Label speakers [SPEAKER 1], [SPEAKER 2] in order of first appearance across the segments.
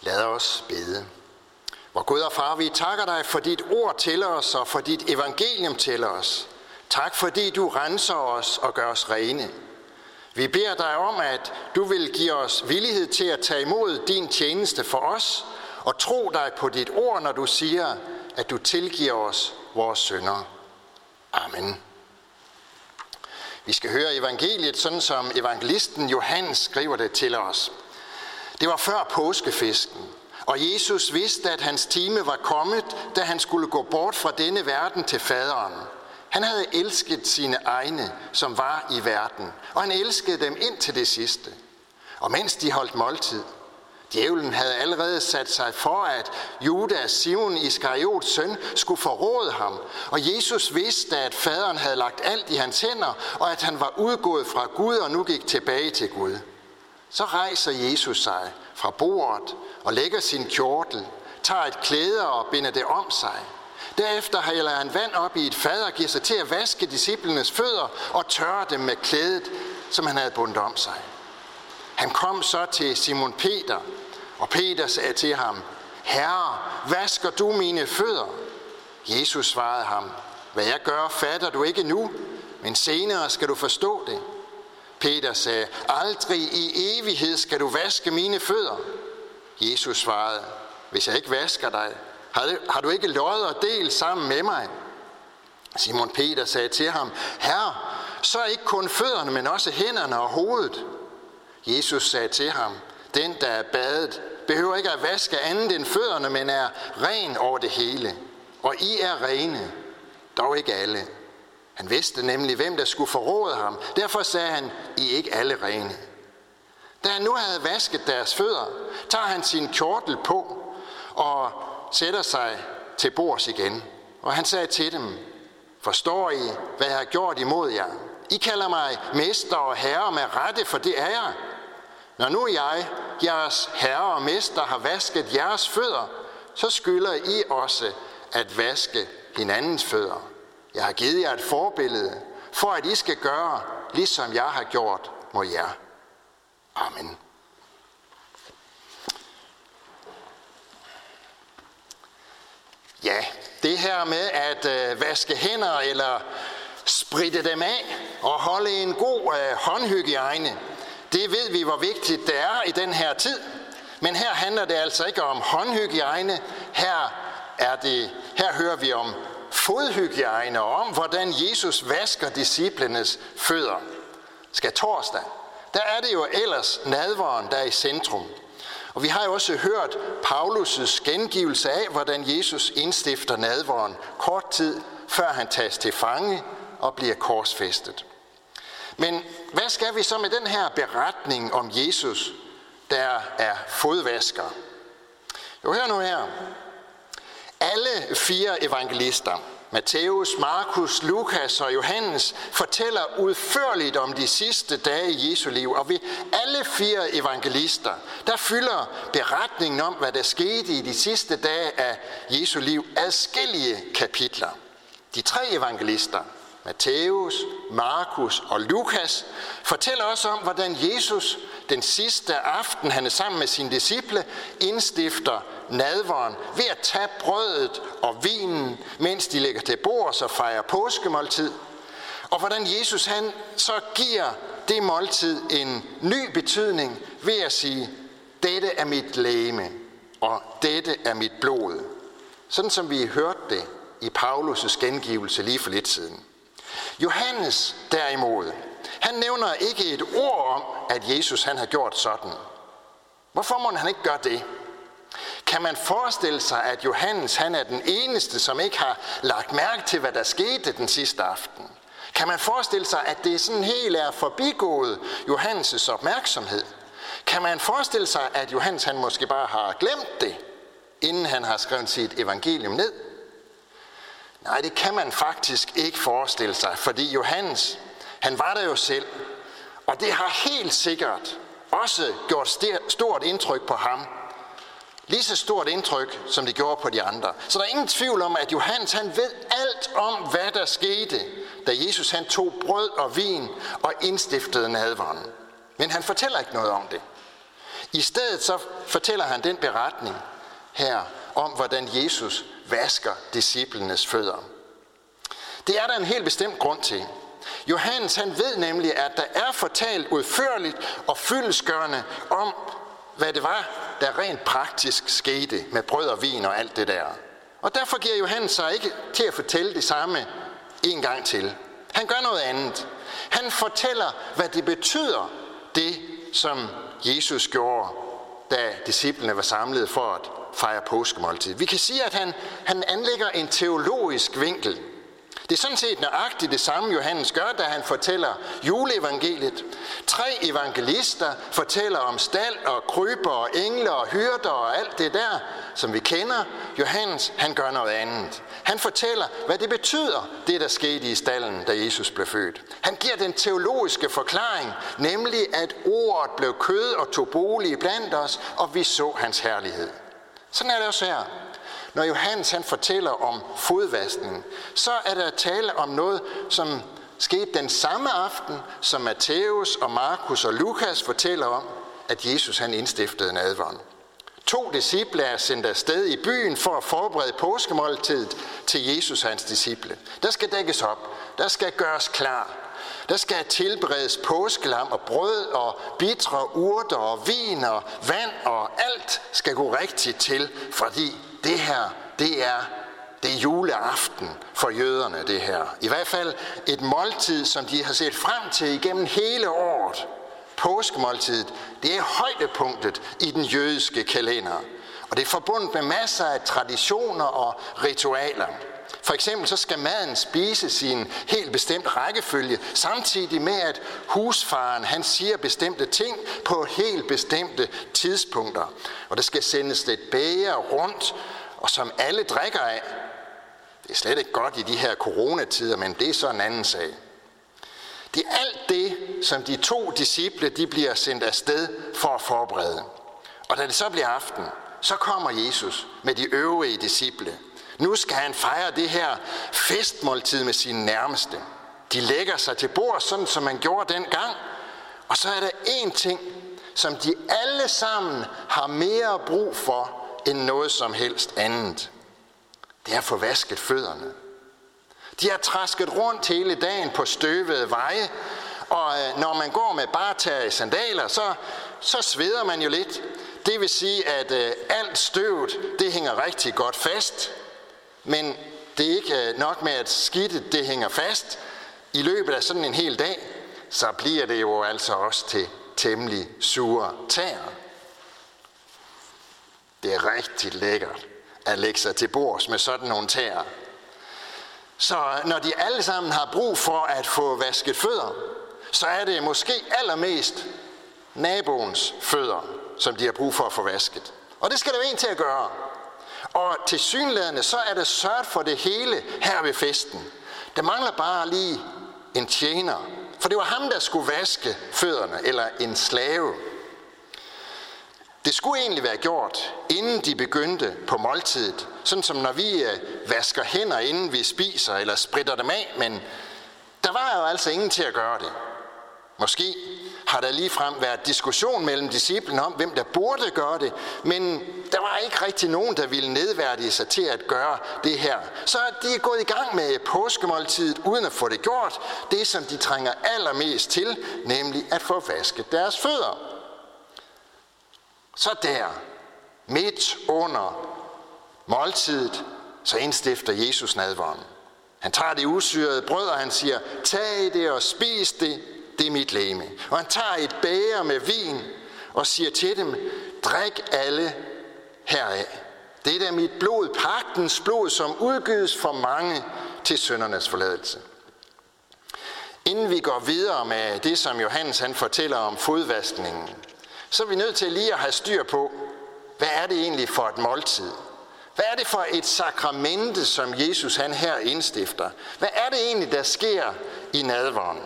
[SPEAKER 1] Lad os bede. Hvor Gud og Far, vi takker dig for dit ord til os og for dit evangelium til os. Tak fordi du renser os og gør os rene. Vi beder dig om, at du vil give os villighed til at tage imod din tjeneste for os og tro dig på dit ord, når du siger, at du tilgiver os vores synder. Amen. Vi skal høre evangeliet, sådan som evangelisten Johannes skriver det til os. Det var før påskefisken, og Jesus vidste, at hans time var kommet, da han skulle gå bort fra denne verden til faderen. Han havde elsket sine egne, som var i verden, og han elskede dem ind til det sidste. Og mens de holdt måltid, Djævlen havde allerede sat sig for, at Judas, Simon Iskariots søn, skulle forråde ham. Og Jesus vidste, at faderen havde lagt alt i hans hænder, og at han var udgået fra Gud og nu gik tilbage til Gud. Så rejser Jesus sig fra bordet og lægger sin kjortel, tager et klæde og binder det om sig. Derefter hælder han vand op i et fad og giver sig til at vaske disciplenes fødder og tørre dem med klædet, som han havde bundet om sig. Han kom så til Simon Peter, og Peter sagde til ham, Herre, vasker du mine fødder? Jesus svarede ham, hvad jeg gør, fatter du ikke nu, men senere skal du forstå det. Peter sagde, aldrig i evighed skal du vaske mine fødder. Jesus svarede, hvis jeg ikke vasker dig, har du ikke løjet og delt sammen med mig? Simon Peter sagde til ham, Herre, så er ikke kun fødderne, men også hænderne og hovedet. Jesus sagde til ham, den der er badet, behøver ikke at vaske andet end fødderne, men er ren over det hele. Og I er rene, dog ikke alle. Han vidste nemlig, hvem der skulle forråde ham. Derfor sagde han, I er ikke alle rene. Da han nu havde vasket deres fødder, tager han sin kjortel på og sætter sig til bords igen. Og han sagde til dem, forstår I, hvad jeg har gjort imod jer? I kalder mig mester og herre med rette, for det er jeg. Når nu jeg, jeres herre og mester, har vasket jeres fødder, så skylder I også at vaske hinandens fødder. Jeg har givet jer et forbillede, for at I skal gøre, ligesom jeg har gjort mod jer. Amen. Ja, det her med at øh, vaske hænder eller spritte dem af og holde en god øh, håndhygiejne, det ved vi, hvor vigtigt det er i den her tid. Men her handler det altså ikke om håndhygiejne. Her, er det, her hører vi om fodhygiejne og om, hvordan Jesus vasker disciplenes fødder. Skal torsdag, der er det jo ellers nadveren, der er i centrum. Og vi har jo også hørt Paulus' gengivelse af, hvordan Jesus indstifter nadveren kort tid, før han tages til fange og bliver korsfæstet. Men hvad skal vi så med den her beretning om Jesus, der er fodvasker? Jo, hør nu her. Alle fire evangelister, Matthæus, Markus, Lukas og Johannes, fortæller udførligt om de sidste dage i Jesu liv. Og ved alle fire evangelister, der fylder beretningen om, hvad der skete i de sidste dage af Jesu liv, adskillige kapitler. De tre evangelister, Matthæus, Markus og Lukas fortæller også om, hvordan Jesus den sidste aften, han er sammen med sine disciple, indstifter nadveren ved at tage brødet og vinen, mens de ligger til bord og fejrer påskemåltid. Og hvordan Jesus han så giver det måltid en ny betydning ved at sige, dette er mit læme, og dette er mit blod. Sådan som vi hørte det i Paulus' gengivelse lige for lidt siden. Johannes derimod, han nævner ikke et ord om, at Jesus han har gjort sådan. Hvorfor må han ikke gøre det? Kan man forestille sig, at Johannes han er den eneste, som ikke har lagt mærke til, hvad der skete den sidste aften? Kan man forestille sig, at det sådan helt er forbigået Johannes' opmærksomhed? Kan man forestille sig, at Johannes han måske bare har glemt det, inden han har skrevet sit evangelium ned? Nej, det kan man faktisk ikke forestille sig, fordi Johannes, han var der jo selv, og det har helt sikkert også gjort stort indtryk på ham. Lige så stort indtryk, som det gjorde på de andre. Så der er ingen tvivl om, at Johannes han ved alt om, hvad der skete, da Jesus han tog brød og vin og indstiftede nadveren. Men han fortæller ikke noget om det. I stedet så fortæller han den beretning her om, hvordan Jesus vasker disciplenes fødder. Det er der en helt bestemt grund til. Johannes han ved nemlig, at der er fortalt udførligt og fyldesgørende om, hvad det var, der rent praktisk skete med brød og vin og alt det der. Og derfor giver Johannes sig ikke til at fortælle det samme en gang til. Han gør noget andet. Han fortæller, hvad det betyder, det som Jesus gjorde, da disciplene var samlet for at fejre påskemåltid. Vi kan sige, at han, han anlægger en teologisk vinkel det er sådan set nøjagtigt det samme, Johannes gør, da han fortæller juleevangeliet. Tre evangelister fortæller om stald og kryber og engler og hyrder og alt det der, som vi kender. Johannes, han gør noget andet. Han fortæller, hvad det betyder, det der skete i stallen, da Jesus blev født. Han giver den teologiske forklaring, nemlig at ordet blev kød og tog bolig blandt os, og vi så hans herlighed. Sådan er det også her. Når Johannes han fortæller om fodvaskningen, så er der tale om noget, som skete den samme aften, som Matthæus og Markus og Lukas fortæller om, at Jesus han indstiftede nadvånd. To disciple er sendt afsted i byen for at forberede påskemåltidet til Jesus og hans disciple. Der skal dækkes op. Der skal gøres klar. Der skal tilberedes påskelam og brød og bitre urter og vin og vand og alt skal gå rigtigt til, fordi det her, det er det er juleaften for jøderne, det her. I hvert fald et måltid, som de har set frem til igennem hele året. Påskemåltidet, det er højdepunktet i den jødiske kalender. Og det er forbundet med masser af traditioner og ritualer. For eksempel så skal maden spises i en helt bestemt rækkefølge, samtidig med at husfaren han siger bestemte ting på helt bestemte tidspunkter. Og der skal sendes et bæger rundt, og som alle drikker af. Det er slet ikke godt i de her coronatider, men det er så en anden sag. Det er alt det, som de to disciple de bliver sendt afsted for at forberede. Og da det så bliver aften, så kommer Jesus med de øvrige disciple. Nu skal han fejre det her festmåltid med sine nærmeste. De lægger sig til bord, sådan som man gjorde dengang. Og så er der én ting, som de alle sammen har mere brug for end noget som helst andet. Det er at få vasket fødderne. De har træsket rundt hele dagen på støvede veje, og øh, når man går med bare sandaler, så, så sveder man jo lidt. Det vil sige, at øh, alt støvet, det hænger rigtig godt fast. Men det er ikke øh, nok med, at skidtet det hænger fast. I løbet af sådan en hel dag, så bliver det jo altså også til temmelig sure tæer. Det er rigtig lækkert at lægge sig til bords med sådan nogle tæer. Så når de alle sammen har brug for at få vasket fødder, så er det måske allermest naboens fødder, som de har brug for at få vasket. Og det skal der være en til at gøre. Og til synlædende, så er der sørget for det hele her ved festen. Der mangler bare lige en tjener. For det var ham, der skulle vaske fødderne, eller en slave. Det skulle egentlig være gjort, inden de begyndte på måltidet. Sådan som når vi øh, vasker hænder, inden vi spiser, eller spritter dem af. Men der var jo altså ingen til at gøre det. Måske har der lige frem været diskussion mellem disciplene om, hvem der burde gøre det, men der var ikke rigtig nogen, der ville nedværdige sig til at gøre det her. Så de er gået i gang med påskemåltidet uden at få det gjort, det som de trænger allermest til, nemlig at få vasket deres fødder. Så der, midt under måltidet, så indstifter Jesus nadvånden. Han tager det usyrede brød, og han siger, tag det og spis det, det er mit læme. Og han tager et bæger med vin og siger til dem, drik alle heraf. Det er mit blod, pagtens blod, som udgives for mange til søndernes forladelse. Inden vi går videre med det, som Johannes han fortæller om fodvaskningen, så er vi nødt til lige at have styr på, hvad er det egentlig for et måltid? Hvad er det for et sakramente, som Jesus han her indstifter? Hvad er det egentlig, der sker i nadvånden?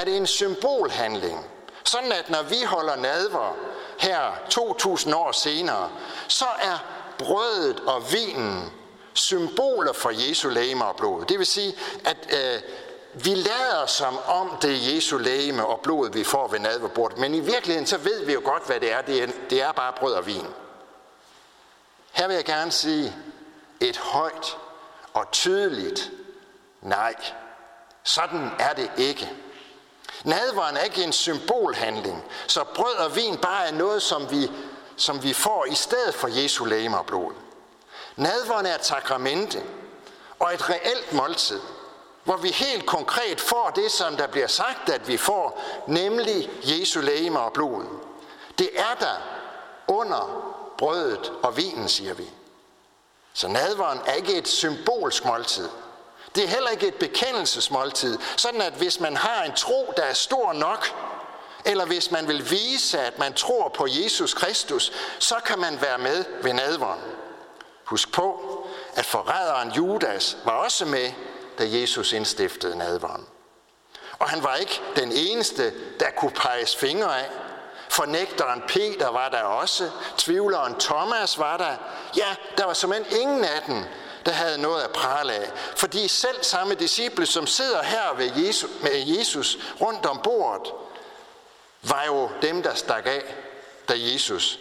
[SPEAKER 1] Er det en symbolhandling. Sådan at når vi holder nadver her 2000 år senere, så er brødet og vinen symboler for Jesu læge og blod. Det vil sige, at øh, vi lader som om det er Jesu lægeme og blod, vi får ved nadverbordet, men i virkeligheden så ved vi jo godt, hvad det er. Det er, det er bare brød og vin. Her vil jeg gerne sige et højt og tydeligt nej. Sådan er det ikke. Nadveren er ikke en symbolhandling, så brød og vin bare er noget, som vi, som vi får i stedet for Jesu lægeme og blod. Nadveren er et sakramente og et reelt måltid, hvor vi helt konkret får det, som der bliver sagt, at vi får, nemlig Jesu lægeme og blod. Det er der under brødet og vinen, siger vi. Så nadveren er ikke et symbolsk måltid. Det er heller ikke et bekendelsesmåltid, sådan at hvis man har en tro, der er stor nok, eller hvis man vil vise, at man tror på Jesus Kristus, så kan man være med ved nadveren. Husk på, at forræderen Judas var også med, da Jesus indstiftede nadveren. Og han var ikke den eneste, der kunne peges fingre af. Fornægteren Peter var der også. Tvivleren Thomas var der. Ja, der var simpelthen ingen af dem, der havde noget at prale af. Fordi selv samme disciple, som sidder her ved Jesus, med Jesus rundt om bordet, var jo dem, der stak af, da Jesus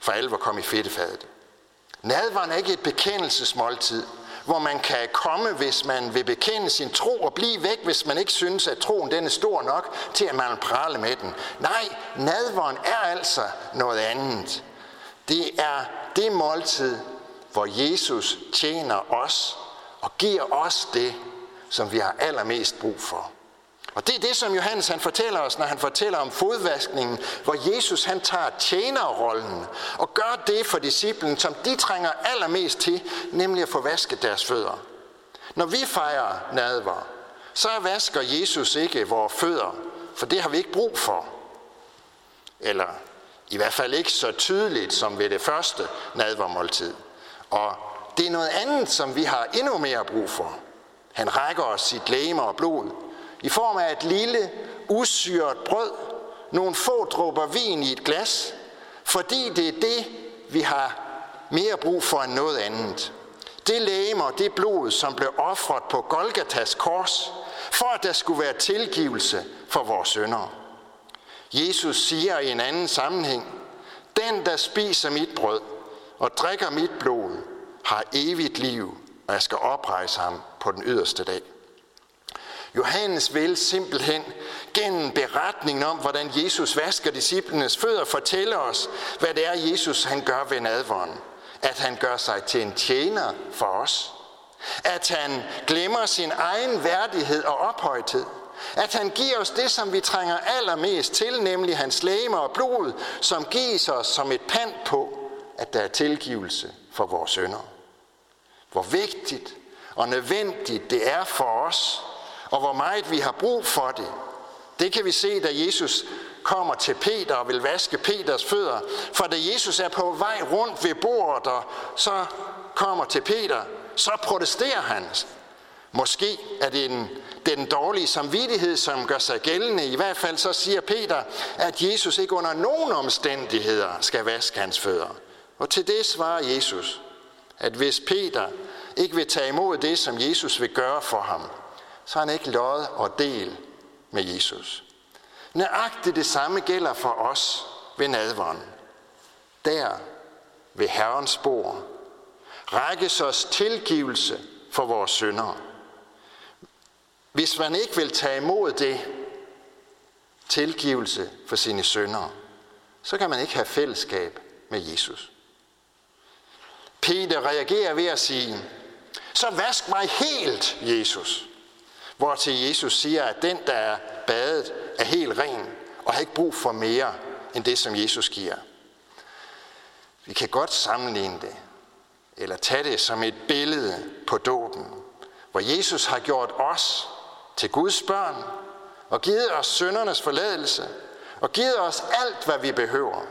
[SPEAKER 1] for alvor kom i fedtefadet. Nadvaren er ikke et bekendelsesmåltid, hvor man kan komme, hvis man vil bekende sin tro, og blive væk, hvis man ikke synes, at troen den er stor nok til, at man prale med den. Nej, nadveren er altså noget andet. Det er det måltid, hvor Jesus tjener os og giver os det, som vi har allermest brug for. Og det er det, som Johannes han fortæller os, når han fortæller om fodvaskningen, hvor Jesus han tager tjenerrollen og gør det for disciplen, som de trænger allermest til, nemlig at få vasket deres fødder. Når vi fejrer nadver, så vasker Jesus ikke vores fødder, for det har vi ikke brug for. Eller i hvert fald ikke så tydeligt som ved det første nadvermåltid. Og det er noget andet, som vi har endnu mere brug for. Han rækker os sit læme og blod, i form af et lille, usyret brød, nogle få dråber vin i et glas, fordi det er det, vi har mere brug for end noget andet. Det læme og det blod, som blev offret på Golgatas kors, for at der skulle være tilgivelse for vores sønder. Jesus siger i en anden sammenhæng, den, der spiser mit brød og drikker mit blod, har evigt liv, og jeg skal oprejse ham på den yderste dag. Johannes vil simpelthen gennem beretningen om, hvordan Jesus vasker disciplenes fødder, fortælle os, hvad det er, Jesus han gør ved nadvånden. At han gør sig til en tjener for os. At han glemmer sin egen værdighed og ophøjthed. At han giver os det, som vi trænger allermest til, nemlig hans læme og blod, som gives os som et pand på, at der er tilgivelse for vores sønder. Hvor vigtigt og nødvendigt det er for os, og hvor meget vi har brug for det. Det kan vi se, da Jesus kommer til Peter og vil vaske Peters fødder. For da Jesus er på vej rundt ved bordet og så kommer til Peter, så protesterer han. Måske er det en, den dårlige samvittighed, som gør sig gældende. I hvert fald så siger Peter, at Jesus ikke under nogen omstændigheder skal vaske hans fødder. Og til det svarer Jesus, at hvis Peter ikke vil tage imod det, som Jesus vil gøre for ham, så har han ikke lod og del med Jesus. Nøjagtigt det samme gælder for os ved nadvånden. Der ved Herrens bord rækkes os tilgivelse for vores synder. Hvis man ikke vil tage imod det, tilgivelse for sine synder, så kan man ikke have fællesskab med Jesus. Peter reagerer ved at sige, så vask mig helt, Jesus. Hvor til Jesus siger, at den, der er badet, er helt ren og har ikke brug for mere end det, som Jesus giver. Vi kan godt sammenligne det, eller tage det som et billede på dåben, hvor Jesus har gjort os til Guds børn og givet os søndernes forladelse og givet os alt, hvad vi behøver.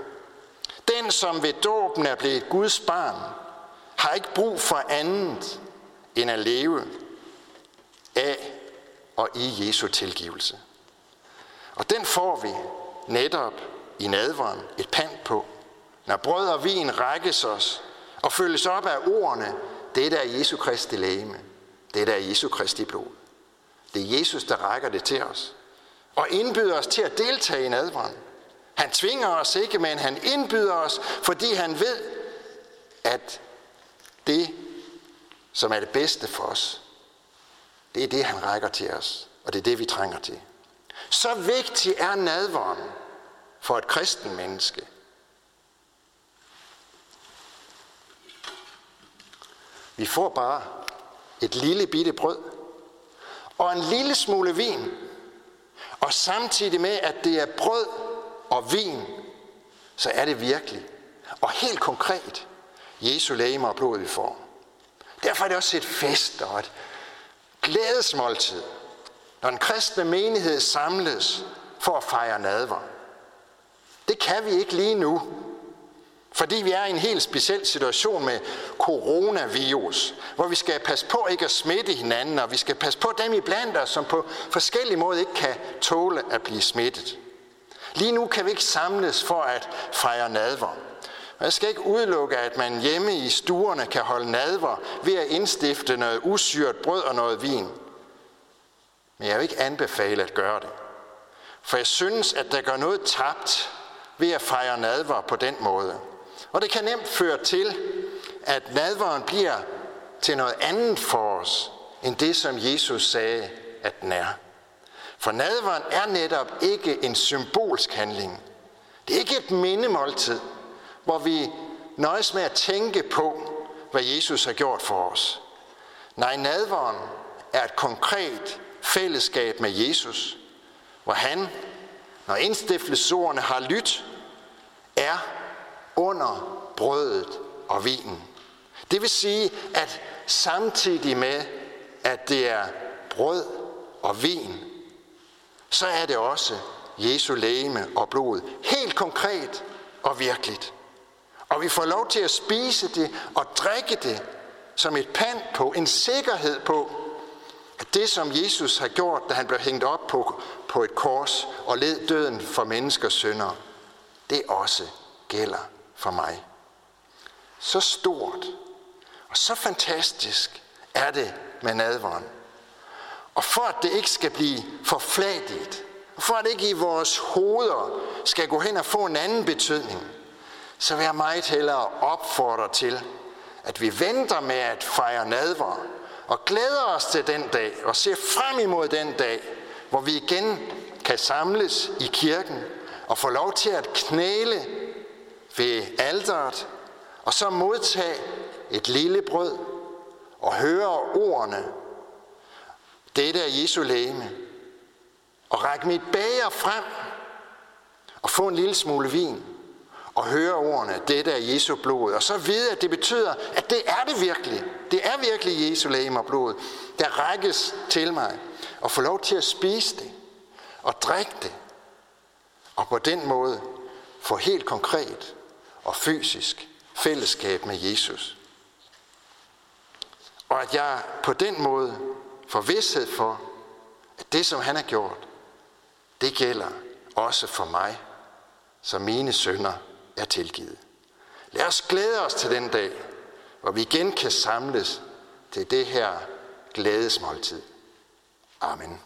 [SPEAKER 1] Den, som ved dåben er blevet Guds barn, har ikke brug for andet end at leve af og i Jesu tilgivelse. Og den får vi netop i nadveren et pand på, når brød og vin rækkes os og følges op af ordene, det der er Jesu Kristi lægeme, det der er Jesu Kristi blod. Det er Jesus, der rækker det til os. Og indbyder os til at deltage i nadveren. Han tvinger os ikke, men han indbyder os, fordi han ved, at det, som er det bedste for os, det er det, han rækker til os. Og det er det, vi trænger til. Så vigtig er nadveren for et kristen menneske. Vi får bare et lille bitte brød og en lille smule vin. Og samtidig med, at det er brød og vin, så er det virkelig og helt konkret Jesu læge og blod, vi får. Derfor er det også et fest og et glædesmåltid, når den kristne menighed samles for at fejre nadver. Det kan vi ikke lige nu, fordi vi er i en helt speciel situation med coronavirus, hvor vi skal passe på ikke at smitte hinanden, og vi skal passe på dem i blandt os, som på forskellige måder ikke kan tåle at blive smittet. Lige nu kan vi ikke samles for at fejre nadver. Og jeg skal ikke udelukke, at man hjemme i stuerne kan holde nadver ved at indstifte noget usyret brød og noget vin. Men jeg vil ikke anbefale at gøre det. For jeg synes, at der gør noget tabt ved at fejre nadver på den måde. Og det kan nemt føre til, at nadveren bliver til noget andet for os, end det, som Jesus sagde, at den er. For nadveren er netop ikke en symbolsk handling. Det er ikke et mindemåltid, hvor vi nøjes med at tænke på, hvad Jesus har gjort for os. Nej, nadveren er et konkret fællesskab med Jesus, hvor han, når indstiftelsesordene har lyttet, er under brødet og vinen. Det vil sige, at samtidig med, at det er brød og vin, så er det også Jesu lægeme og blod. Helt konkret og virkeligt. Og vi får lov til at spise det og drikke det som et pand på, en sikkerhed på, at det, som Jesus har gjort, da han blev hængt op på, på et kors og led døden for menneskers synder, det også gælder for mig. Så stort og så fantastisk er det med nadveren. Og for at det ikke skal blive forfladigt, og for at det ikke i vores hoveder skal gå hen og få en anden betydning, så vil jeg meget hellere opfordre til, at vi venter med at fejre nadver og glæder os til den dag og ser frem imod den dag, hvor vi igen kan samles i kirken og få lov til at knæle ved alderet og så modtage et lille brød og høre ordene. Dette er Jesu læme, Og række mit bager frem og få en lille smule vin og høre ordene, dette er Jesu blod, og så vide, at det betyder, at det er det virkelig. Det er virkelig Jesu læge og blod, der rækkes til mig, og få lov til at spise det og drikke det, og på den måde få helt konkret og fysisk fællesskab med Jesus. Og at jeg på den måde får vidshed for, at det, som han har gjort, det gælder også for mig, som mine sønner er tilgivet. Lad os glæde os til den dag, hvor vi igen kan samles til det her glædesmåltid. Amen.